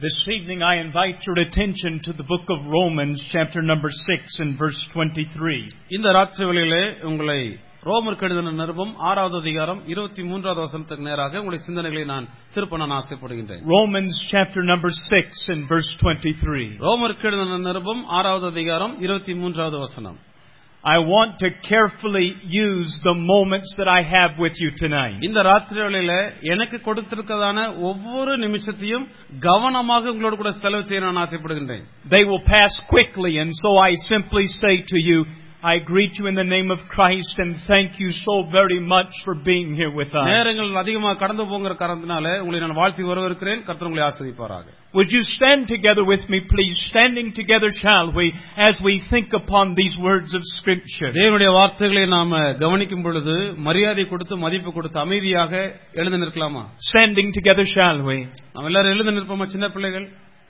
This evening I invite your attention to the book of Romans, chapter number 6 and verse 23. இந்த ராத்திரி வேளையிலே உங்களை ரோமர் கடிதன நிருபம் ஆறாவது அதிகாரம் இருபத்தி மூன்றாவது வசனத்துக்கு நேராக உங்களுடைய சிந்தனைகளை நான் திருப்ப நான் ஆசைப்படுகின்றேன் Romans chapter number 6 and verse 23. ரோமர் கடிதன நிருபம் ஆறாவது அதிகாரம் இருபத்தி மூன்றாவது வசனம் I want to carefully use the moments that I have with you tonight. இந்த ராத்திரி வேளையில எனக்கு கொடுத்திருக்கிறதான ஒவ்வொரு நிமிஷத்தையும் கவனமாக உங்களோடு கூட செலவு செய்ய நான் ஆசைப்படுகின்றேன் They will pass quickly and so I simply say to you, I greet you in the name of Christ and thank you so very much for being here with us. நேரங்கள் அதிகமாக கடந்து போங்கிற காரணத்தினால உங்களை நான் வாழ்த்தி வரவேற்கிறேன் கர்த்தர் உங்களை ஆஸ்வதிப்பாராக Would you stand together with me, please? Standing together, shall we, as we think upon these words of Scripture. தேவனுடைய வார்த்தைகளை நாம கவனிக்கும் பொழுது மரியாதை கொடுத்து மதிப்பு கொடுத்து அமைதியாக எழுந்து நிற்கலாமா Standing together, shall we? நாம் எல்லாரும் எழுந்து நிற்போமா சின்ன பிள்ளைகள்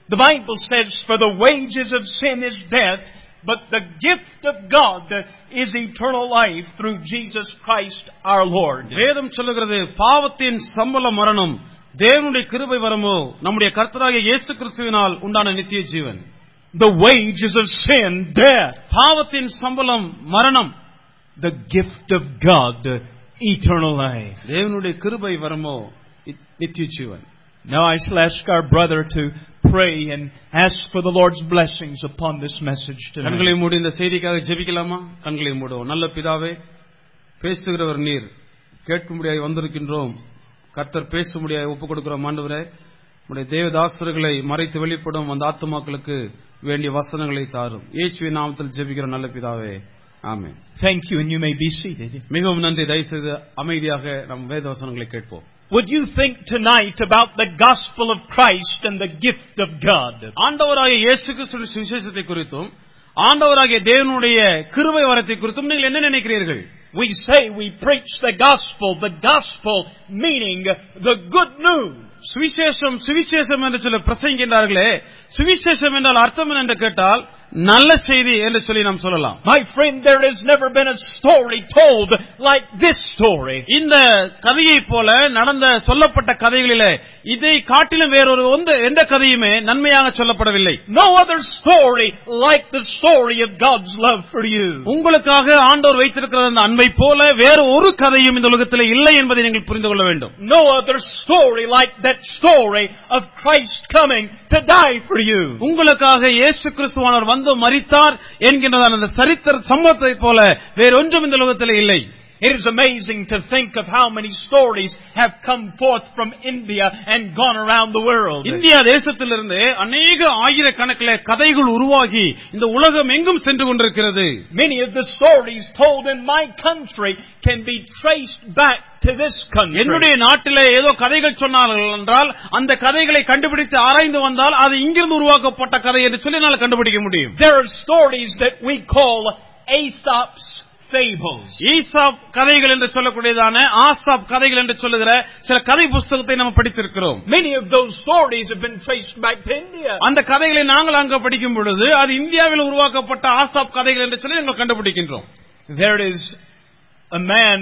The Bible says, For the wages of sin is death, but the gift of God is eternal life through Jesus Christ our Lord. வேதம் சொல்லுகிறது பாவத்தின் சம்பள மரணம் தேவனுடைய கிருபை வரமோ நம்முடைய கர்த்தராகிய இயேசு கிறிஸ்துவினால் உண்டான நித்திய ஜீவன் The wages of sin, death. பாவத்தின் சம்பளம் மரணம் The gift of God, eternal life. தேவனுடைய கிருபை வரமோ இ- நித்திய ஜீவன் Now I shall ask our brother to pray and ask for the Lord's blessings upon this message கண்களை tonight. மூடி இந்த செய்திக்காக ஜெபிக்கலாமா? கண்களை மூடுவோம். நல்ல பிதாவே பேசுகிறவர் நீர். கேட்கும்படியாய் வந்திருக்கின்றோம். கர்த்தர் பேசும்படியாய் ஒப்புக் கொடுக்கிறோம் ஆண்டவரே உடைய தேவதாசர்களை மறைத்து வெளிப்படும் அந்த ஆத்துமாக்களுக்கு வேண்டிய வசனங்களை தாரும். இயேசுவின் நாமத்தில் ஜெபிக்கிற நல்ல பிதாவே ஆமென். Thank you and you may be seated. மிகவும் நன்றி. தயவுசெய்து அமைதியாக நம் வேத வசனங்களை கேட்போம். Would you think tonight about the gospel of Christ and the gift of God? ஆண்டவராகிய இயேசு கிறிஸ்துவின் சுவிசேஷத்தை குறித்தும் ஆண்டவராகிய தேவனுடைய கிருபை வரத்தை குறித்தும் நீங்கள் என்ன நினைக்கிறீர்கள் We say we preach the gospel, the gospel meaning the good news. சுவிசேஷம் சுவிசேஷம் என்று சொல்லி பிரசங்கின்றார்களே சுவிசேஷம் என்றால் அர்த்தம் என்று கேட்டால் நல்ல செய்தி என்று சொல்லி நாம் சொல்லலாம் My friend, there has never been a story told like this story. இந்த கதையை போல நடந்த சொல்லப்பட்ட கதைகளிலே இதை காட்டிலும் வேறொரு ஒன்று எந்த கதையுமே நன்மையாக சொல்லப்படவில்லை No other story like the story of God's love for you. உங்களுக்காக ஆண்டவர் வைத்திருக்கிற அந்த அன்பை போல வேறு ஒரு கதையும் இந்த உலகத்தில் இல்லை என்பதை நீங்கள் புரிந்து கொள்ள வேண்டும் No other story like that story of Christ coming to die for you. உங்களுக்காக இயேசு கிறிஸ்துவானவர் வந்து மரித்தார் என்கின்றதான அந்த சரித்திர சம்பவத்தை போல வேறொன்றும் இந்த உலகத்தில் இல்லை It is amazing to think of how many stories have come forth from India and gone around the world. India தேசத்திலிருந்து அநேக ஆயிரக்கணக்கில் கதைகள் உருவாகி இந்த உலகம் எங்கும் சென்று கொண்டிருக்கிறது Many of the stories told in my country can be traced back to this country. என்னுடைய நாட்டிலே ஏதோ கதைகள் சொன்னார்கள் என்றால் அந்த கதைகளை கண்டுபிடித்து ஆராய்ந்து வந்தால் அது இங்கிருந்து உருவாக்கப்பட்ட கதை என்று சொல்லி என்னால் கண்டுபிடிக்க முடியும் There are stories that we call Aesop's fables. Aesop கதைகள் என்று சொல்லக்கூடியதான ஆசாப் கதைகள் என்று சொல்லுகிற சில கதை புஸ்தகத்தை நம்ம படித்திருக்கிறோம் Many of those stories have been traced back to India. அந்த கதைகளை நாங்கள் அங்க படிக்கும் பொழுது அது இந்தியாவில் உருவாக்கப்பட்ட ஆசாப் கதைகள் என்று சொல்லி நாங்கள் கண்டுபிடிக்கின்றோம் There is a man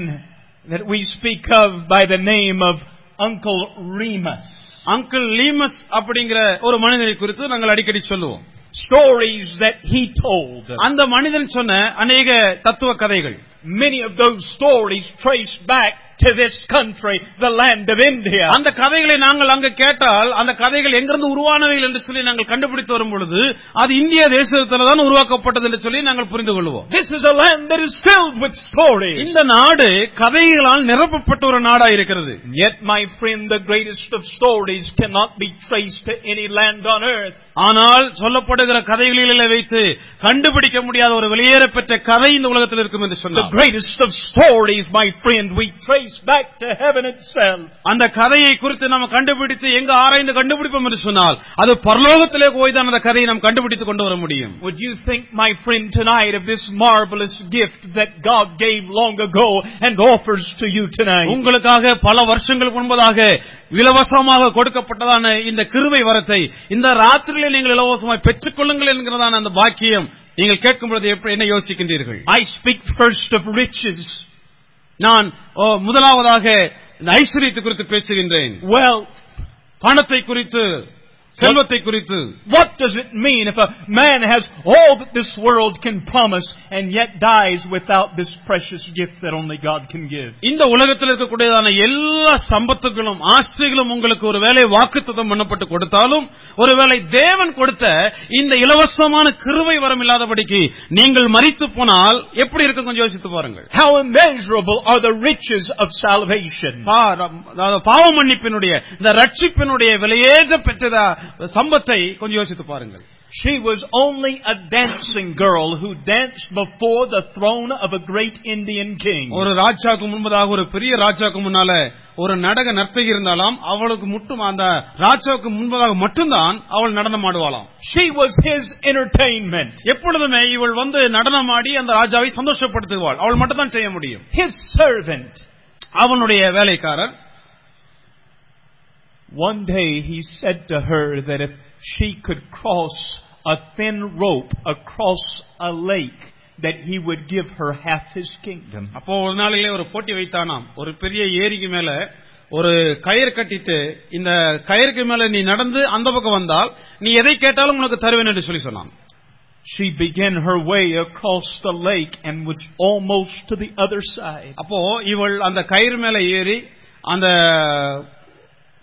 that we speak of by the name of Uncle Remus. Uncle Remus அப்படிங்கிற ஒரு மனிதனை குறித்து நாங்கள் அடிக்கடி சொல்லுவோம் Stories that he told. அந்த மனிதன் சொன்ன அநேக தத்துவ கதைகள் Many of those stories trace back to this country, the land of India. அந்த கதைகளை நாங்கள் அங்க கேட்டால் அந்த கதைகள் எங்கிருந்து உருவானவைகள் என்று சொல்லி நாங்கள் கண்டுபிடித்து வரும் பொழுது அது இந்திய தேசத்துல தான் உருவாக்கப்பட்டது என்று சொல்லி நாங்கள் புரிந்து கொள்வோம் This is a land that is filled with stories. இந்த நாடு கதைகளால் நிரப்பப்பட்ட ஒரு நாடா இருக்கிறது Yet, my friend, the greatest of stories cannot be traced to any land on earth. ஆனால் சொல்லப்படுகிற கதைகளிலே வைத்து கண்டுபிடிக்க முடியாத ஒரு வெளியேறப்பெற்ற கதை இந்த உலகத்தில் இருக்கும் என்று The சொன்னார் greatest of stories, my friend, we trace back to heaven itself. அந்த கதையை குறித்து நாம் கண்டுபிடித்து எங்க ஆராய்ந்து கண்டுபிடிப்போம் என்று சொன்னால் அது பரலோகத்திலே போய் தான் அந்த கதையை நாம் கண்டுபிடித்து கொண்டு வர முடியும் Would you think, my friend, tonight of this marvelous gift that God gave long ago and offers to you tonight? உங்களுக்காக பல வருஷங்களுக்கு முன்பதாக இலவசமாக கொடுக்கப்பட்டதான இந்த கிருபை வரத்தை இந்த ராத்திரியிலே நீங்கள் இலவசமாய் பெற்றுக்கொள்ளுங்கள் என்கிறதான அந்த பாக்கியம் நீங்கள் கேட்கும் பொழுது என்ன யோசிக்கின்றீர்கள் I speak first of riches, நான் முதலாவதாக இந்த ஐஸ்வர்யத்தை குறித்து பேசுகின்றேன். பணத்தை குறித்து. செல்வத்தை குறித்து What does it mean if a man has all that this world can promise and yet dies without this precious gift that only God can give? இந்த உலகத்தில் இருக்கக்கூடியதான எல்லா சம்பத்துகளும் ஆஸ்திகளும் உங்களுக்கு ஒருவேளை வாக்குத்தத்தம் பண்ணப்பட்டு கொடுத்தாலும் ஒருவேளை தேவன் கொடுத்த இந்த இலவசமான கிருவை வரம் இல்லாதபடிக்கு நீங்கள் மறித்து போனால் எப்படி இருக்கும் கொஞ்சம் யோசித்து பாருங்கள் How immeasurable are the riches of salvation? பாவ மன்னிப்பினுடைய இந்த ரட்சிப்பினுடைய விலையேற்ற பெற்றதா சம்பத்தை கொஞ்சம் யோசித்து பாருங்கள். She was only a dancing girl who danced before the throne of a great Indian king. ஒரு ராஜாவுக்கு முன்பதாக ஒரு பெரிய ராஜாவுக்கு முன்னால ஒரு நடக நர்த்தகி இருந்தாலாம் அவளுக்கு மட்டும் அந்த ராஜாவுக்கு முன்பதாக மட்டும்தான் அவள் நடனம் ஆடுவாளாம். She was his entertainment, எப்பொழுதுமே இவள் வந்து நடனமாடி அந்த ராஜாவை சந்தோஷப்படுத்துவாள். அவள் மட்டும்தான் செய்ய முடியும். His servant. அவனுடைய வேலைக்காரர். One day he said to her that if she could cross a thin rope across a lake, that he would give her half his kingdom. அப்போ ஒரு நாளிலே ஒரு போட்டி வைத்தானாம் ஒரு பெரிய ஏரிக்கு மேல ஒரு கயிறு கட்டிட்டு இந்த கயிறுக்கு மேல நீ நடந்து அந்த பக்கம் வந்தால் நீ எதை கேட்டாலும் உனக்கு தருவேன் என்று சொல்லி சொன்னான் She began her way across the lake and was almost to the other side. அப்போ இவள் அந்த கயிறு மேல ஏறி அந்த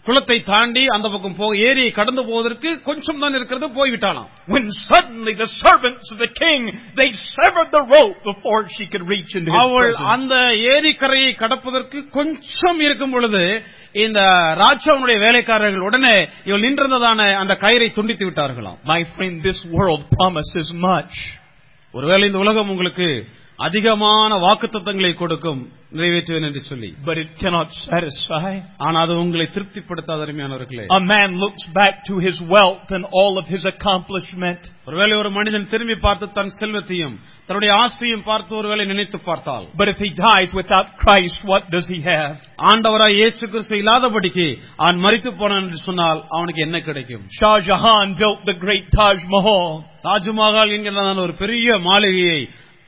குளத்தை தாண்டி அந்த பக்கம் போ ஏரியை கடந்து போவதற்கு கொஞ்சம் தான் இருக்கிறது போய்விட்டானாம் When suddenly the servants of the king, they severed the rope before she could reach into his அவள். அந்த ஏரிக்கரையை கடப்பதற்கு கொஞ்சம் இருக்கும் பொழுது இந்த ராஜாவுடைய வேலைக்காரர்கள் உடனே இவள் நின்றிருந்ததான அந்த கயிறை துண்டித்து விட்டார்களாம் My friend, this world promises much. ஒருவேளை இந்த உலகம் உங்களுக்கு அதிகமான வாக்குத்தத்தங்களை கொடுக்கும் நிறைவேற்றுவேன் என்று சொல்லி But it cannot satisfy. ஆனா அது உங்களை திருப்திப்படுத்தாத அருமையானவர்களே A man looks back to his wealth and all of his accomplishment. ஒருவேளை ஒரு மனிதன் திரும்பி பார்த்து தன் செல்வத்தையும் தன்னுடைய ஆஸ்தியையும் பார்த்து ஒருவேளை நினைத்து பார்த்தால் But if he dies without Christ, what does he have? ஆண்டவராய் இயேசு கிறிஸ்து இல்லாதபடிக்கு அவன் மரித்து போனான் என்று சொன்னால் அவனுக்கு என்ன கிடைக்கும் Shah Jahan built the great Taj Mahal. Taj Mahal என்கிறதான ஒரு பெரிய மாளிகையை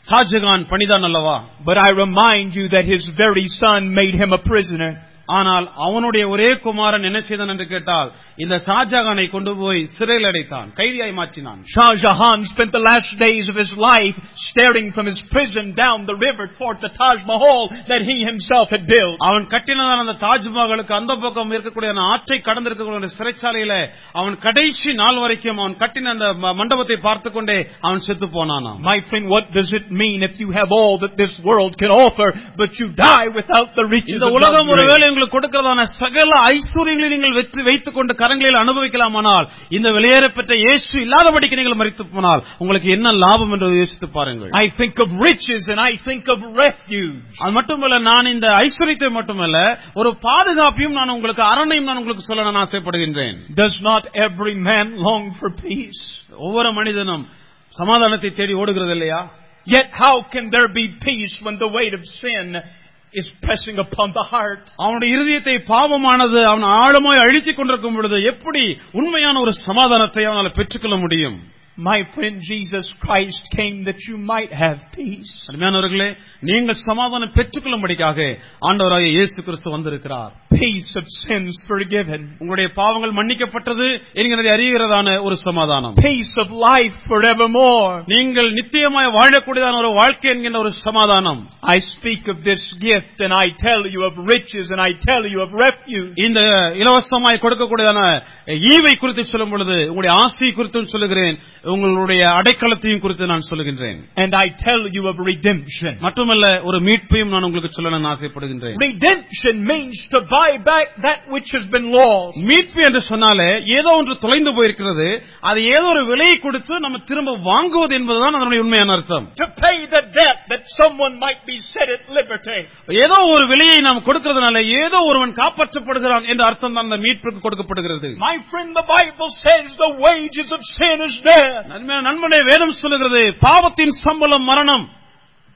ஷாஜகான் பணிதான் அல்லவா But I remind you that his very son made him a prisoner. ஆனால் அவனுடைய ஒரே குமாரன் என்ன செய்தான் என்று கேட்டால் இந்த ஷாஜகானை கொண்டு போய் சிறையில் அடைத்தான் கைதியாய் மாற்றினான் Shah Jahan spent the last days of his life staring from his prison down the river toward the Taj Mahal that he himself had built. அவன் கட்டினதான அந்த தாஜ்மஹாலுக்கு அந்த பக்கம் இருக்கக்கூடிய அந்த ஆற்றை கடந்திருக்கக்கூடிய அந்த சிறைச்சாலையில அவன் கடைசி நாள் வரைக்கும் அவன் கட்டின அந்த ம- மண்டபத்தை பார்த்து கொண்டே அவன் செத்து போனானாம் My friend, what does it mean if you have all that this world can offer, but you die without the riches இந்த of God's உலகம் ஒருவேளை grace? உங்களுக்கு கொடுக்கிறதான சகல ஐஸ்வர்யங்களை நீங்கள் வெற்றி வைத்துக் கொண்டு கரங்களில் அனுபவிக்கலாமானால் இந்த வெளியேறப்பெற்ற இயேசு இல்லாதபடிக்கு நீங்கள் மறித்து போனால் உங்களுக்கு என்ன லாபம் என்று யோசித்து பாருங்கள் I think of riches and I think of refuge. அது மட்டுமல்ல நான் இந்த ஐஸ்வர்யத்தை மட்டுமல்ல ஒரு பாதுகாப்பையும் நான் உங்களுக்கு அரணையும் நான் உங்களுக்கு சொல்ல நான் ஆசைப்படுகின்றேன் Does not every man long for peace? ஒவ்வொரு மனிதனும் சமாதானத்தை தேடி ஓடுகிறது இல்லையா Yet how can there be peace when the weight of sin pressing upon the heart? அவனுடைய இருதயத்தை பாவமானது அவன் ஆழமாய் அழித்துக் கொண்டிருக்கும் பொழுது எப்படி உண்மையான ஒரு சமாதானத்தை அவனால் பெற்றுக்கொள்ள முடியும் My friend Jesus Christ came that you might have peace. அருமையானவர்களே நீங்கள் சமாதானம் பெற்றுக்கொள்ளும்படிக்காக ஆண்டவராக இயேசு கிறிஸ்து வந்திருக்கிறார் Peace of sins forgiven. உங்களுடைய பாவங்கள் மன்னிக்கப்பட்டது என்கிறதை அறிகிறதான ஒரு சமாதானம் Peace of life forevermore. நீங்கள் நித்தியமாய் வாழக்கூடியதான ஒரு வாழ்க்கை என்கின்ற ஒரு சமாதானம் I speak of this gift and I tell you of riches and I tell you of refuge. இந்த இலவசமாய் கொடுக்கக்கூடியதான ஈவை குறித்து சொல்லும் பொழுது உங்களுடைய ஆசை குறித்தும் சொல்லுகிறேன் உங்களுடைய அடைக்கலத்தையும் குறித்து நான் சொல்லுகின்றேன் And I tell you of redemption. மட்டுமல்ல ஒரு மீட்பையும் நான் உங்களுக்கு சொல்ல நான் ஆசைப்படுகின்றேன் Redemption means to buy back that which has been lost. மீட்பு என்று சொன்னாலே ஏதோ ஒன்று தொலைந்து போயிருக்கிறது அது ஏதோ ஒரு விலையை கொடுத்து நம்ம திரும்ப வாங்குவது என்பதுதான் அதனுடைய உண்மையான அர்த்தம் To pay the debt that someone might be set at liberty. ஏதோ ஒரு விலையை நாம் கொடுக்கிறதுனால ஏதோ ஒருவன் காப்பாற்றப்படுகிறான் என்ற அர்த்தம் தான் அந்த மீட்புக்கு கொடுக்கப்படுகிறது My friend, the Bible says the wages of sin is death. நன்மையான நண்பனே வேதம் சொல்லுகிறது. பாவத்தின் சம்பளம் மரணம்.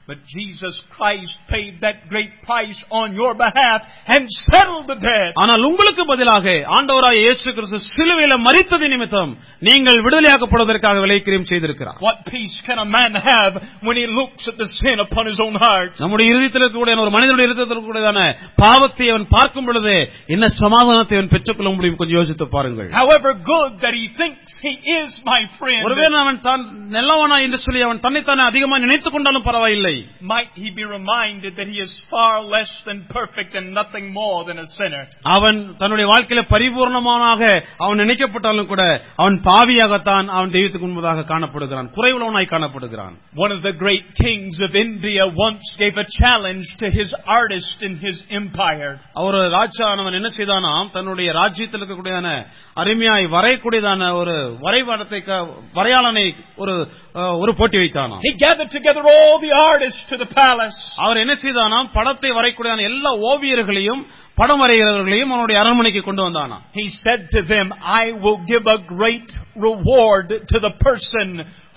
But Jesus Christ paid that great price on your behalf and settled the debt. ஆனால் உங்களுக்கு பதிலாக ஆண்டவராய் இயேசு கிறிஸ்து சிலுவையில மரித்தது நிமித்தம் நீங்கள் விடுதலையாக்கப்படுவதற்காக விலைக்கிரியம் செய்திருக்கிறார். What peace can a man have when he looks at the sin upon his own heart? நம்முடைய இறுதியில் இருக்கக்கூடிய ஒரு மனிதனுடைய இறுதியில் இருக்கக்கூடியதான பாவத்தை அவன் பார்க்கும் பொழுது என்ன சமாதானத்தை அவன் பெற்றுக்கொள்ள முடியும்? கொஞ்சம் யோசித்து பாருங்கள். However good that he thinks he is my friend, ஒருவேளை அவன் தான் நல்லவனா என்று சொல்லி அவன் தன்னைத்தானே அதிகமாக நினைத்துக் கொண்டாலும் பரவாயில்லை. might he be reminded that he is far less than perfect and nothing more than a sinner. அவன் தன்னுடைய வாழ்க்கையில பரிபூர்ணமானாக அவன் நினைக்கப்பட்டாலும் கூட அவன் பாவியாகத்தான் அவன் தெய்வத்துக்கு முன்பதாக காணப்படுகிறான் குறைவுள்ளவனாய் காணப்படுகிறான் One of the great kings of India once gave a challenge to his artist in his empire. அவர் ராஜானவன் என்ன செய்தானாம் தன்னுடைய ராஜ்யத்தில் இருக்கக்கூடியதான அருமையாய் வரைக்கூடியதான ஒரு வரைபடத்தை க- வரையாளனை ஒரு அஹ், ஒரு போட்டி வைத்தானாம் He gathered together all the artists to the palace. அவர் என்ன செய்தானாம் படத்தை வரைக்கூடியதான எல்லா ஓவியர்களையும் படம் வரைகிறவர்களையும் அவனுடைய அரண்மனைக்கு கொண்டு வந்தானாம் He said to them, I will give a great reward to the person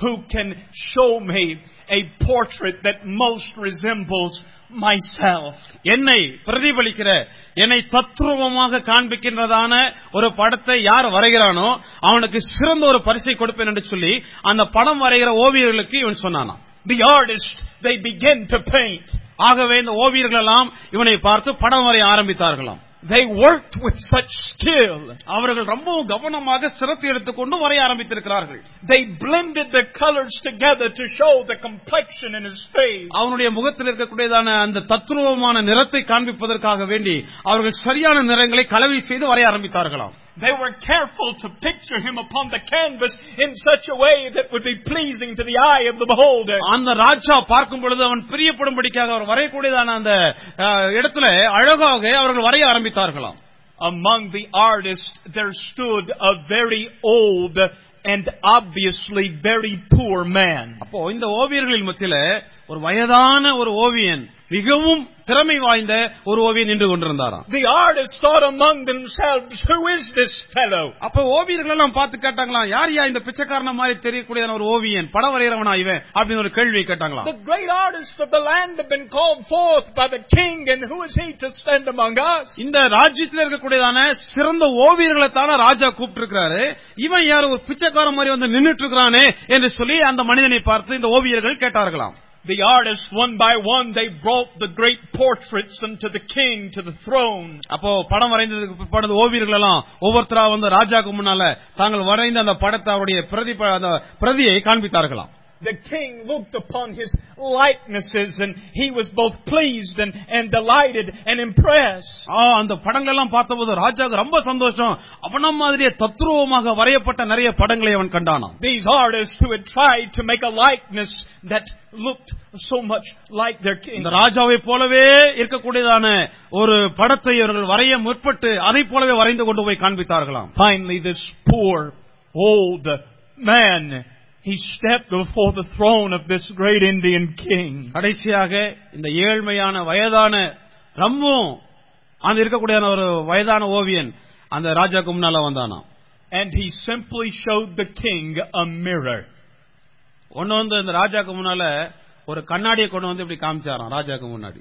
who can show me a portrait that most resembles myself. என்னை பிரதிபலிக்கிற என்னை தத்ரூபமாக காண்பிக்கின்றதான ஒரு படத்தை யார் வரைகிறானோ அவனுக்கு சிறந்த ஒரு பரிசை கொடுப்பேன் என்று சொல்லி அந்த படம் வரைகிற ஓவியர்களுக்கு இவன் சொன்னானாம் The artists, they begin to paint. ஆகவே இந்த ஓவியர்கள் எல்லாம் இவனை பார்த்து படம் வரைய ஆரம்பித்தார்களாம் They worked with such skill. அவர்கள் ரொம்பவும் கவனமாக சிரத்தை எடுத்துக்கொண்டு வரைய ஆரம்பித்திருக்கிறார்கள் They blended the colors together to show the complexion in his face. அவனுடைய முகத்தில் இருக்கக்கூடியதான அந்த தத்ரூபமான நிறத்தை காண்பிப்பதற்காக வேண்டி அவர்கள் சரியான நிறங்களை கலவை செய்து வரைய ஆரம்பித்தார்களாம் They were careful to picture him upon the canvas in such a way that would be pleasing to the eye of the beholder. அந்த ராஜா பார்க்கும் பொழுது அவன் பிரியப்படும்படிக்காக அவர் வரையக்கூடியதான அந்த அஹ், இடத்துல அழகாக அவர்கள் வரைய ஆரம்பித்தார்களாம் Among the artists there stood a very old and obviously very poor man. அப்போ இந்த ஓவியர்களின் மத்தியில ஒரு வயதான ஒரு ஓவியன் மிகவும் திறமை வாய்ந்த ஒரு ஓவியன் நின்று கொண்டிருந்தாராம். The artists thought among themselves, who is this fellow? அப்ப ஓவியர்கள் எல்லாம் பார்த்து கேட்டாங்களாம் யார் யா இந்த பிச்சைக்காரன மாதிரி தெரியக்கூடியதான ஒரு ஓவியன்? படம் வரைகிறவனா இவன்? அப்படின்னு ஒரு கேள்வி கேட்டாங்களாம். The great artists of the land have been called forth by the king, and who is he to stand among us? இந்த ராஜ்யத்தில் இருக்கக்கூடியதான சிறந்த ஓவியர்களை தானே ராஜா கூப்பிட்டு இருக்காரு இவன் யார்? ஒரு பிச்சைக்காரன் மாதிரி வந்து நின்னுட்டு இருக்கிறானே என்று சொல்லி அந்த மனிதனை பார்த்து இந்த ஓவியர்கள் கேட்டார்களாம். The artists, one by one, they brought the great portraits unto the king to the throne. அப்போ படம் வரைந்ததுக்கு பிற்பாடு ஓவியர்கள் எல்லாம் ஒவ்வொருத்தரா வந்து ராஜாக்கு முன்னால தாங்கள் வரைந்த அந்த படத்தை அவருடைய பிரதி அந்த பிரதியை காண்பித்தார்களாம் The king looked upon his likenesses and he was both pleased and, and delighted and impressed. ஆ, அந்த படங்கள் எல்லாம் பார்த்தபோது ராஜாவுக்கு ரொம்ப சந்தோஷம் அவன மாதிரியே தத்ரூபமாக வரையப்பட்ட நிறைய படங்களை அவன் கண்டானாம் These artists who had tried to make a likeness that looked so much like their king. இந்த ராஜாவை போலவே இருக்கக்கூடியதான ஒரு படத்தை அவர்கள் வரைய முற்பட்டு அதை போலவே வரைந்து கொண்டு போய் காண்பித்தார்களாம் Finally, this poor, old man, he stepped before the throne of this great Indian king. கடைசியாக இந்த ஏழ்மையான வயதான ரொம்பவும் அந்த இருக்கக்கூடிய ஒரு வயதான ஓவியன் அந்த ராஜாக்கு முன்னால வந்தானாம் And he simply showed the king a mirror. ஒண்ணு வந்து இந்த ராஜாக்கு முன்னால ஒரு கண்ணாடியை கொண்டு வந்து இப்படி காமிச்சாராம் ராஜாக்கு முன்னாடி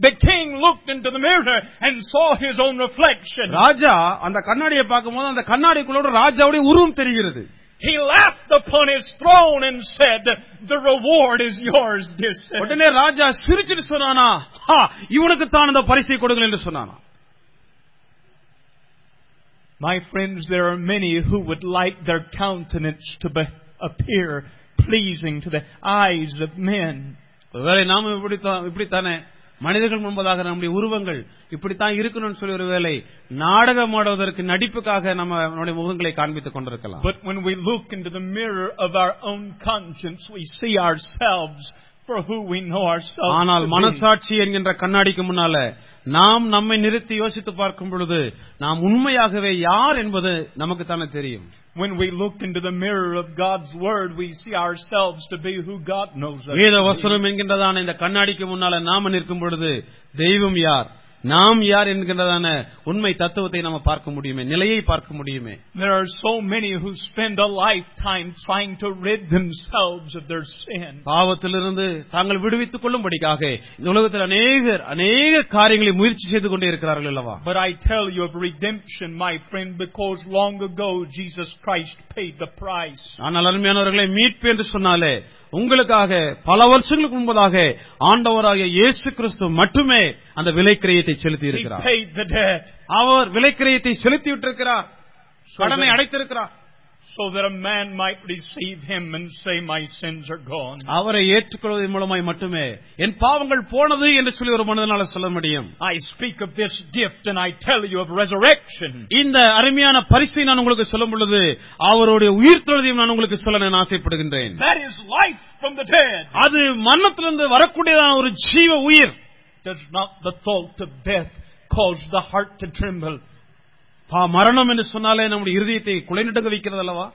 The king looked into the mirror and saw his own reflection. ராஜா அந்த கண்ணாடியை பார்க்கும்போது அந்த கண்ணாடிக்குள்ளோட ராஜாவுடைய உருவம் தெரிகிறது He laughed upon his throne and said, The reward is yours, dear son. உடனே ராஜா சிரிச்சிட்டு சொன்னானா "ஹா, இவனுக்கு தான் அந்த பரிசை கொடுங்கள் என்று சொன்னானா My friends, there are many who would like their countenance to be, appear pleasing to the eyes of men. ஒருவேளை நாம இப்படித்தான் இப்படித்தானே மனிதர்கள் முன்பதாக நம்முடைய உருவங்கள் இப்படித்தான் இருக்கணும்னு சொல்லி ஒருவேளை நாடகம் ஆடுவதற்கு நடிப்புக்காக நம்ம நம்முடைய முகங்களை காண்பித்துக் கொண்டிருக்கலாம் But when we look into the mirror of our own conscience, we see ourselves for who we know ourselves ஆனால். மனசாட்சி என்கின்ற கண்ணாடிக்கு முன்னால நாம் நம்மை நிறுத்தி யோசித்து பார்க்கும் பொழுது நாம் உண்மையாகவே யார் என்பது நமக்கு தானே தெரியும் When we look into the mirror of God's Word, we see ourselves to be who God knows us வேத to be. வசனம் என்கின்றதான இந்த கண்ணாடிக்கு முன்னால நாம நிற்கும் பொழுது தெய்வம் யார் நாம் யார் என்கின்றதான உண்மை தத்துவத்தை நம்ம பார்க்க முடியுமே நிலையை பார்க்க முடியுமே There are so many who spend a lifetime trying to rid themselves of their sin. பாவத்திலிருந்து தாங்கள் விடுவித்துக் கொள்ளும்படிக்காக இந்த உலகத்தில் அநேகர் அநேக காரியங்களை முயற்சி செய்து கொண்டே இருக்கிறார்கள் அல்லவா But I tell you of redemption, my friend, because long ago Jesus Christ paid the price. ஆனால் அருமையானவர்களை மீட்பு என்று சொன்னாலே உங்களுக்காக பல வருஷங்களுக்கு முன்பதாக ஆண்டவராகிய இயேசு கிறிஸ்து மட்டுமே அந்த விலைக்கிரயத்தை செலுத்தி இருக்கிறார். அவர் விலைக்கிரயத்தை செலுத்தி விட்டிருக்கிறார் கடனை அடைத்திருக்கிறார். so that a man might receive him and say, My sins are gone. அவரை ஏற்றுக்கொள்வதன் மூலமாய் மட்டுமே என் பாவங்கள் போனது என்று சொல்லி ஒரு மனிதனால சொல்ல முடியும் I speak of this gift and I tell you of resurrection. இந்த அருமையான பரிசை நான் உங்களுக்கு சொல்லும் பொழுது அவருடைய உயிர் தொழுதையும் நான் உங்களுக்கு சொல்ல நான் ஆசைப்படுகின்றேன் That is life from the dead. அது மரணத்திலிருந்து வரக்கூடியதான ஒரு ஜீவ உயிர் Does not the thought of death cause the heart to tremble? மரணம் என்று சொன்னாலே நம்முடைய இருதயத்தை குலைநடுங்க வைக்கிறது அல்லவா?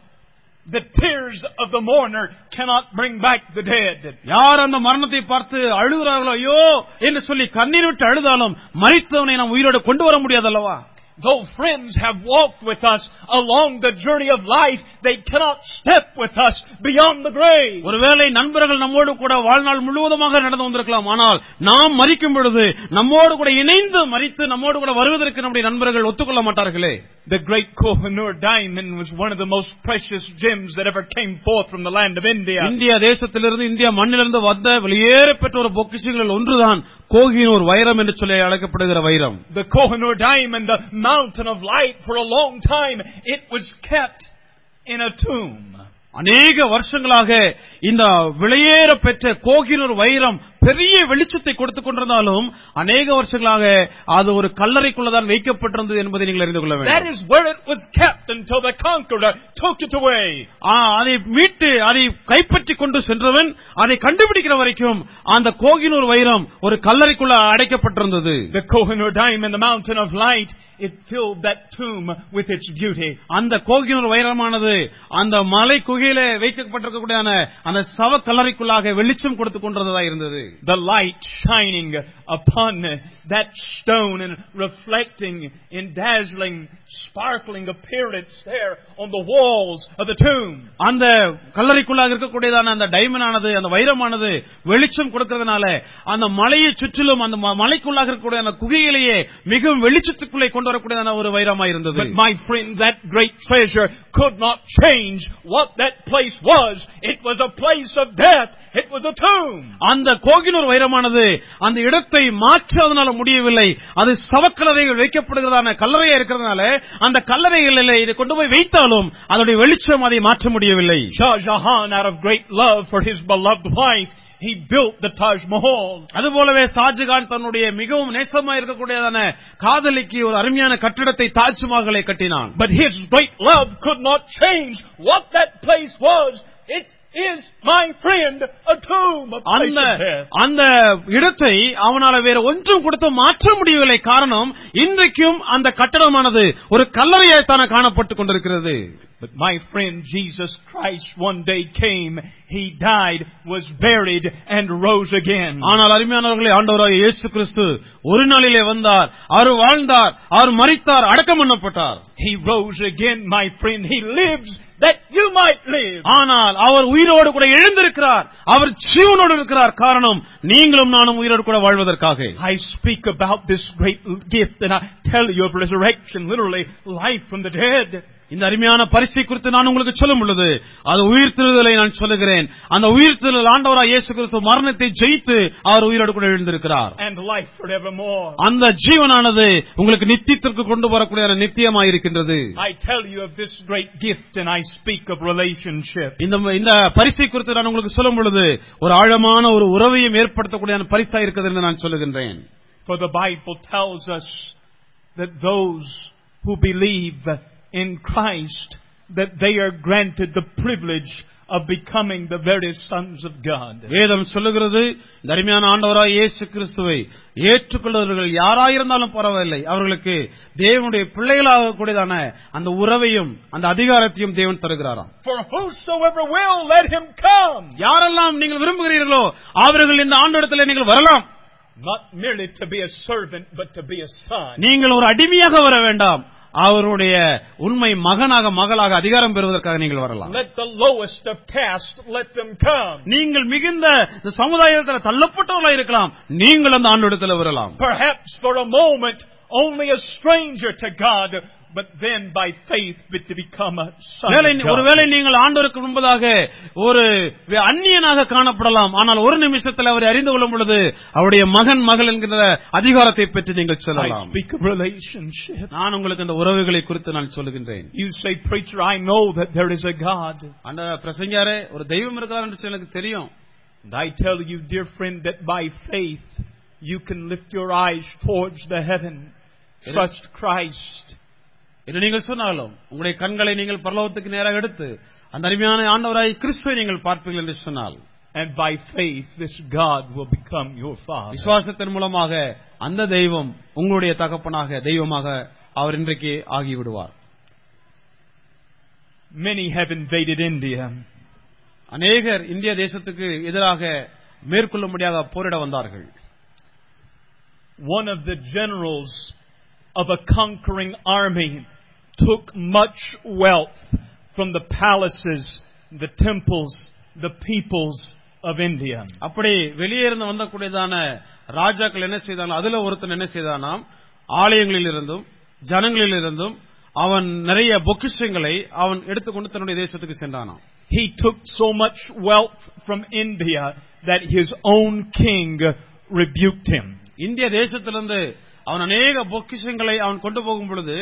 The tears of the mourner cannot bring back the dead. யார் அந்த மரணத்தை பார்த்து அழுகிறார்களோ ஐயோ! என்று சொல்லி கண்ணீர் விட்டு அழுதாலும் மறித்தவனை நாம் உயிரோடு கொண்டு வர முடியாது அல்லவா? Though friends have walked with us along the journey of life, they cannot step with us beyond the grave. ஒருவேளை நண்பர்கள் நம்மோடு கூட வாழ்நாள் முழுவதுமாக நடந்து வந்திருக்கலாம் ஆனால் நாம் மறிக்கும் பொழுது நம்மோடு கூட இணைந்து மறித்து நம்மோடு கூட வருவதற்கு நம்முடைய நண்பர்கள் ஒத்துக்கொள்ள மாட்டார்களே The great Kohinoor diamond was one of the most precious gems that ever came forth from the land of India. India தேசத்திலிருந்து இந்தியா மண்ணிலிருந்து வந்த வெளியேற பெற்ற ஒரு பொக்கிஷங்களில் ஒன்றுதான் கோகினூர் வைரம் என்று சொல்லி அழைக்கப்படுகிற வைரம் The Kohinoor diamond, the mountain of light, for a long time, it was kept in a tomb. அநேக வருஷங்களாக இந்த விலையேற பெற்ற கோகினூர் வைரம் பெரிய வெளிச்சத்தை கொடுத்துக் கொண்டிருந்தாலும் அநேக வருஷங்களாக அது ஒரு கல்லறைக்குள்ளதான் வைக்கப்பட்டிருந்தது என்பதை நீங்கள் அறிந்து கொள்ள வேண்டும் is where it was kept until the conqueror took it away. ஆ, அதை மீட்டு அதை கைப்பற்றி கொண்டு சென்றவன் அதை கண்டுபிடிக்கிற வரைக்கும் அந்த கோகினூர் வைரம் ஒரு கல்லறைக்குள்ள அடைக்கப்பட்டிருந்தது The Kohinoor diamond, the mountain of light, it filled that tomb with its beauty. அந்த கோகினூர் வைரமானது அந்த மலை குகையில வைக்கப்பட்டிருக்கக்கூடிய அந்த சவ கல்லறைக்குள்ளாக வெளிச்சம் கொடுத்துக் கொண்டதா இருந்தது The light shining upon that stone and reflecting in dazzling, sparkling appearance there on the walls of the tomb. அந்த கல்லறைக்குள்ளாக இருக்கக்கூடியதான அந்த டைமண்ட் ஆனது அந்த வைரமானது வெளிச்சம் கொடுக்கறதுனால அந்த மலையை சுற்றிலும் அந்த மலைக்குள்ளாக இருக்கக்கூடிய அந்த குகையிலேயே மிகவும் வெளிச்சத்துக்குள்ளே கொண்டு வரக்கூடியதான ஒரு வைரமா இருந்தது But my friend, that great treasure could not change what that place was. It was a place of death. It was a tomb. அந்த கோகினூர் வைரமானது அந்த இடத்தை மாற்ற அதனால முடியவில்லை அது சவக்கல்லறைகள் வைக்கப்படுகிறதான கல்லறையா இருக்கிறதுனால அந்த கல்லறைகளில் இதை கொண்டு போய் வைத்தாலும் அதனுடைய வெளிச்சம் அதை மாற்ற முடியவில்லை Shah Jahan, out of great love for his beloved wife, he built the Taj Mahal. அதுபோலவே ஷாஜகான் தன்னுடைய மிகவும் நேசமா இருக்கக்கூடியதான காதலிக்கு ஒரு அருமையான கட்டிடத்தை தாஜ்மஹாலை கட்டினான் But his great love could not change what that place was. It is, my friend, a tomb, a அந்த. அந்த இடத்தை அவனால வேற ஒன்றும் கொடுத்து மாற்ற முடியவில்லை காரணம் இன்றைக்கும் அந்த கட்டடமானது ஒரு கல்லறையாய்த்தான காணப்பட்டுக் கொண்டிருக்கிறது But my friend Jesus Christ one day came, He died, was buried, and rose again. ஆனால் அருமையானவர்களே ஆண்டவராக இயேசு கிறிஸ்து ஒரு நாளிலே வந்தார் அவர் வாழ்ந்தார் அவர் மரித்தார் அடக்கம் பண்ணப்பட்டார் He rose again, my friend. He lives that you might live. ஆனால் அவர் உயிரோடு கூட எழுந்திருக்கிறார் அவர் ஜீவனோடு இருக்கிறார் காரணம் நீங்களும் நானும் உயிரோடு கூட வாழ்வதற்காக I speak about this great gift and I tell you of resurrection, literally life from the dead. இந்த அருமையான பரிசை குறித்து நான் உங்களுக்கு சொல்லும் பொழுது அது உயிர்த்தெழுதலை நான் சொல்லுகிறேன் அந்த உயிர்த்தெழுதல் ஆண்டவராக இயேசு கிறிஸ்து மரணத்தை ஜெயித்து அவர் உயிரோடு கூட எழுந்திருக்கிறார். அந்த ஜீவனானது உங்களுக்கு நித்தியத்திற்கு கொண்டு வரக்கூடிய நித்தியமாயிருக்கின்றது I tell you of this great gift and I speak of relationship. இந்த இந்த பரிசை குறித்து நான் உங்களுக்கு சொல்லும் பொழுது ஒரு ஆழமான ஒரு உறவையும் ஏற்படுத்தக்கூடிய பரிசா இருக்குது என்று நான் சொல்லுகின்றேன் For the Bible tells us that those who believe in Christ, that they are granted the privilege of becoming the very sons of God. வேதம் சொல்லுகிறது இந்த அருமையான ஆண்டவராய் இயேசு கிறிஸ்துவை ஏற்றுக்கொள்வர்கள் யாராயிருந்தாலும் பரவாயில்லை அவர்களுக்கு தேவனுடைய பிள்ளைகளாக கூடியதான அந்த உறவையும் அந்த அதிகாரத்தையும் தேவன் தருகிறாராம். யாரெல்லாம் நீங்கள் விரும்புகிறீர்களோ அவர்கள் இந்த ஆண்டோடத்தில் நீங்கள் வரலாம் Not merely to be a servant, but to be a son. நீங்கள் ஒரு அடிமையாக வர வேண்டாம் அவருடைய உண்மை மகனாக மகளாக அதிகாரம் பெறுவதற்காக நீங்கள் வரலாம் Let the lowest of caste, let them come. நீங்கள் மிகுந்த இந்த சமுதாயத்தில் தள்ளப்பட்டவர்களா இருக்கலாம் நீங்கள் அந்த ஆண்டோடத்தில் வரலாம் Perhaps for a moment only a stranger to God, but then by faith but to become a son வேலை of God. ஒருவேளை நீங்கள் ஆண்டோருக்கு முன்பதாக ஒரு அந்நியனாக காணப்படலாம் ஆனால் ஒரு நிமிஷத்தில் அவரை அறிந்து கொள்ளும் பொழுது அவருடைய மகன் மகள் என்கிற அதிகாரத்தை பெற்று நீங்கள் I செல்லலாம் speak of relationship. நான் உங்களுக்கு இந்த உறவுகளை குறித்து நான் சொல்லுகின்றேன் You say, preacher, I know that there is a God. அந்த பிரசங்கியாரே ஒரு தெய்வம் இருக்கிறார் என்று சொல்லி எனக்கு தெரியும் And I tell you, dear friend, that by faith you can lift your eyes towards the heaven. Trust Christ. என்று நீங்கள் சொன்னாலும் உங்களுடைய கண்களை நீங்கள் பரலோகத்துக்கு நேராக எடுத்து அந்த அருமையான ஆண்டவராய் கிறிஸ்துவை நீங்கள் பார்ப்பீர்கள் என்று சொன்னால் And by faith, this God will become your Father. விசுவாசத்தின் மூலமாக அந்த தெய்வம் உங்களுடைய தகப்பனாக தெய்வமாக அவர் இன்றைக்கு ஆகிவிடுவார் Many have invaded India. அநேகர் இந்திய தேசத்துக்கு எதிராக மேற்கொள்ளும்படியாக போரிட வந்தார்கள் One of the generals of a conquering army took much wealth from the palaces, the temples, the peoples of India. அப்படி வெளியே இருந்து வந்தக்கூடியதான ராஜாக்கள் என்ன செய்தாங்க அதுல ஒருத்தன் என்ன செய்தானாம் ஆலயங்களில் இருந்தும் ஜனங்களில் இருந்தும் அவன் நிறைய பொக்கிஷங்களை அவன் எடுத்துக்கொண்டு தன்னுடைய தேசத்துக்கு சென்றானாம் He took so much wealth from India that his own king rebuked him. இந்திய தேசத்திலிருந்து அவன் அநேக பொக்கிஷங்களை அவன் கொண்டு போகும் பொழுது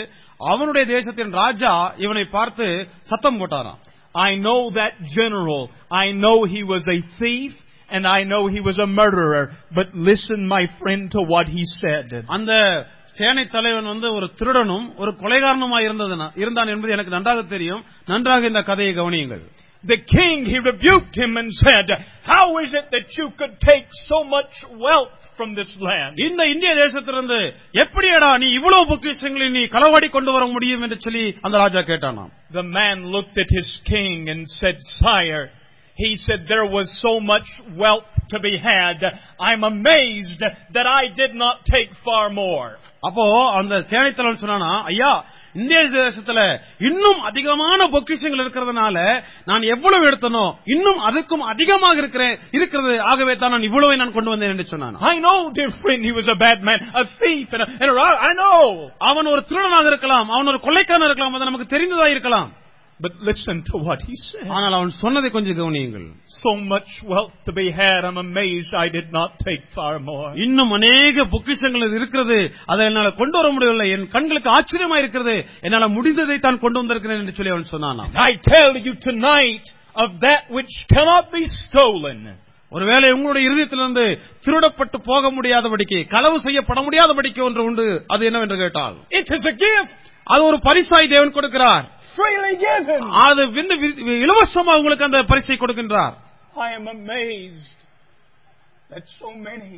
அவனுடைய தேசத்தின் ராஜா இவனை பார்த்து சத்தம் போட்டாராம் I know that general. I know he was a thief and I know he was a murderer. But listen, my friend, to what he said. அந்த சேனை தலைவன் வந்து ஒரு திருடனும் ஒரு கொலைகாரனுமாய் இருந்ததுனா இருந்தான் என்பது எனக்கு நன்றாக தெரியும் நன்றாக இந்த கதையை கவனியுங்கள் The king, he rebuked him and said, How is it that you could take so much wealth from this land? இந்த இந்திய தேசத்திலிருந்து எப்படியடா நீ இவ்வளவு பொக்கிஷங்களை நீ களவாடி கொண்டு வர முடியும் என்று சொல்லி அந்த ராஜா கேட்டானாம் The man looked at his king and said, Sire, he said there was so much wealth to be had. I'm amazed that I did not take far more. அப்போ அந்த சேனை தலைவன் சொன்னானா ஐயா இந்திய தேசத்துல இன்னும் அதிகமான பொக்கிஷங்கள் இருக்கிறதுனால நான் எவ்வளவு எடுத்தனோ இன்னும் அதுக்கும் அதிகமாக இருக்கிறேன் இருக்கிறது ஆகவே தான் நான் இவ்வளவை நான் கொண்டு வந்தேன் என்று சொன்னான் I know, dear friend, he was a bad man, a thief, and a, and a rob- I know. அவன் ஒரு திருடனாக இருக்கலாம் அவன் ஒரு கொள்ளைக்காரன் இருக்கலாம் அது நமக்கு தெரிந்ததா இருக்கலாம் But listen to what he said. ஆனால் அவன் சொன்னதை கொஞ்சம் கவனியுங்கள். So much wealth to be had, I'm amazed I did not take far more. இன்னும் அநேக பொக்கிஷங்கள் இருக்கிறது. அதை என்னால கொண்டு வர முடியவில்லை. என் கண்களுக்கு ஆச்சரியமா இருக்கிறது. என்னால முடிந்ததை தான் கொண்டு வந்திருக்கிறேன் என்று சொல்லி அவன் சொன்னானாம் I tell you tonight of that which cannot be stolen. ஒருவேளை உங்களுடைய இருதயத்திலிருந்து திருடப்பட்டு போக முடியாதபடிக்கு களவு செய்யப்பட முடியாதபடிக்கு ஒன்று உண்டு. அது என்னவென்று கேட்டால் It is a gift, அது ஒரு பரிசாய் தேவன் கொடுக்கிறார். freely given. அது விந்து வி- இலவசமா உங்களுக்கு அந்த பரிசை கொடுக்கின்றார் I am amazed that so many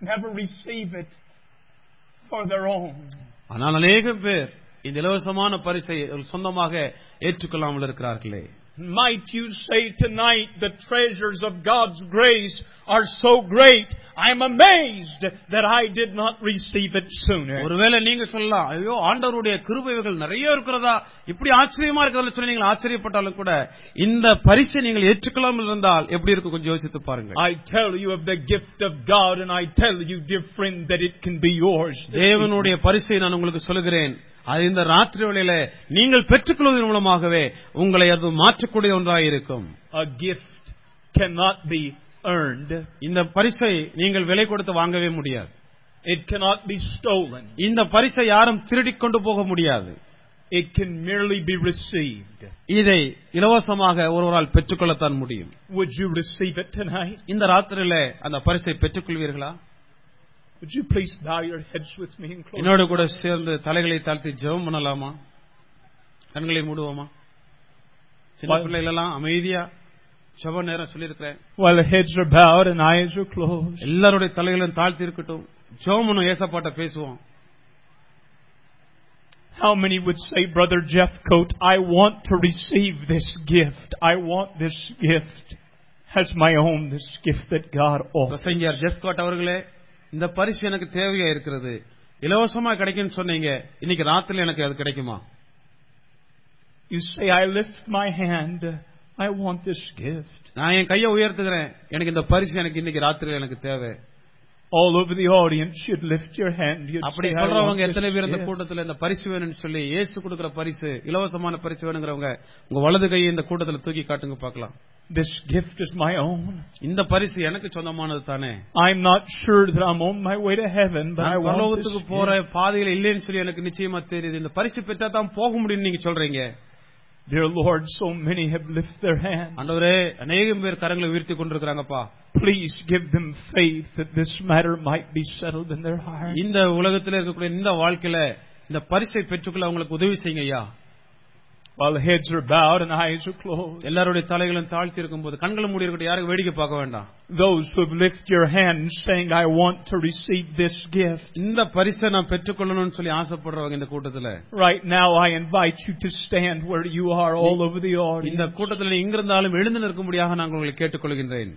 never receive it for their own. ஆனால் அநேக பேர் இந்த இலவசமான பரிசை ஒரு சொந்தமாக ஏற்றுக்கொள்ளாமல் இருக்கிறார்களே Might you say tonight the treasures of God's grace are so great, I'm amazed that I did not receive it sooner. ஒருவேளை நீங்க சொல்லலாம் ஐயோ ஆண்டவருடைய கிருபைகள் நிறைய இருக்கிறதா? இப்படி ஆச்சரியமா இருக்கிறதுன்னு சொல்லி நீங்கள் ஆச்சரியப்பட்டாலும் கூட இந்த பரிசை நீங்கள் ஏற்றுக்கொள்ளாமல் இருந்தால் எப்படி இருக்கும்? கொஞ்சம் யோசித்து பாருங்கள். I tell you of the gift of God and I tell you, dear friend, that it can be yours. தேவனுடைய பரிசை நான் உங்களுக்கு சொல்லுகிறேன். அது இந்த ராத்திரி வேளையில நீங்கள் பெற்றுக்கொள்வதன் மூலமாகவே உங்களை அது மாற்றக்கூடிய ஒன்றாக இருக்கும் A gift cannot be earned. இந்த பரிசை நீங்கள் விலை கொடுத்து வாங்கவே முடியாது It cannot be stolen. இந்த பரிசை யாரும் திருடிக் கொண்டு போக முடியாது It can merely be received. இதை இலவசமாக ஒருவரால் பெற்றுக்கொள்ளத்தான் முடியும் Would you receive it tonight? இந்த ராத்திரியில அந்த பரிசை பெற்றுக்கொள்வீர்களா Would you please bow your heads with me and close? என்னோடு கூட சேர்ந்து தலைகளை தாழ்த்தி ஜெபம் பண்ணலாமா கண்களை மூடுவோமா சின்ன பிள்ளைகள் எல்லாம் அமைதியா ஜெப நேரம் சொல்லியிருக்கிறேன் While the heads are bowed and eyes are closed. எல்லாருடைய தலைகளும் தாழ்த்தி இருக்கட்டும் ஜெபம் பண்ணும் ஏசப்பாட்ட பேசுவோம் How many would say, Brother Jeffcoat, I want to receive this gift. I want this gift. as my own this gift that God offers. பிரசங்கியார் ஜெஃப்காட் அவர்களே இந்த பரிசு எனக்கு தேவையா இருக்கிறது இலவசமா கிடைக்கும்னு சொன்னீங்க இன்னைக்கு ராத்திரி எனக்கு அது கிடைக்குமா You say, I lift my hand. I want this gift. நான் என் கையை உயர்த்துகிறேன் எனக்கு இந்த பரிசு எனக்கு இன்னைக்கு ராத்திரி எனக்கு தேவை All over the audience, you'd lift your hand. அப்படி சொல்றவங்க எத்தனை பேர் இந்த. கூட்டத்துல இந்த பரிசு வேணும்னு சொல்லி இயேசு கொடுக்கிற பரிசு இலவசமான பரிசு வேணுங்கிறவங்க உங்க வலது கையை இந்த கூட்டத்துல தூக்கி காட்டுங்க பார்க்கலாம் This gift is my own. இந்த பரிசு எனக்கு சொந்தமானது தானே I'm not sure that I'm on my way to heaven, but I want this பரலோகத்துக்கு. போற பாதையில இல்லைன்னு சொல்லி எனக்கு நிச்சயமா தெரியுது இந்த பரிசு பெற்றா தான் போக முடியும்னு நீங்க சொல்றீங்க Dear Lord, so many have lifted their hands. ஆண்டவரே அநேகம் பேர் கரங்களை உயர்த்தி கொண்டிருக்கிறாங்கப்பா Please give them faith that this matter might be settled in their heart. இந்த உலகத்துல இருக்கக்கூடிய இந்த வாழ்க்கையில இந்த பரிசை பெற்றுக்கொள்ள அவங்களுக்கு உதவி செய்யுங்க ஐயா While heads are bowed and eyes are closed. எல்லாருடைய தலைகளும் தாழ்த்தி இருக்கும்போது கண்களை மூடி இருக்கட்டும் யாருக்கு வேடிக்கை பார்க்க வேண்டாம் Those who have lifted your hands saying, I want to receive this gift. இந்த பரிசை நான் பெற்றுக்கொள்ளணும்னு சொல்லி ஆசைப்படுறவங்க இந்த கூட்டத்துல Right now, I invite you to stand where you are all over the இந்த audience. கூட்டத்தில் நீ எங்கிருந்தாலும் எழுந்து நிற்கும்படியாக நான் உங்களை கேட்டுக்கொள்கின்றேன்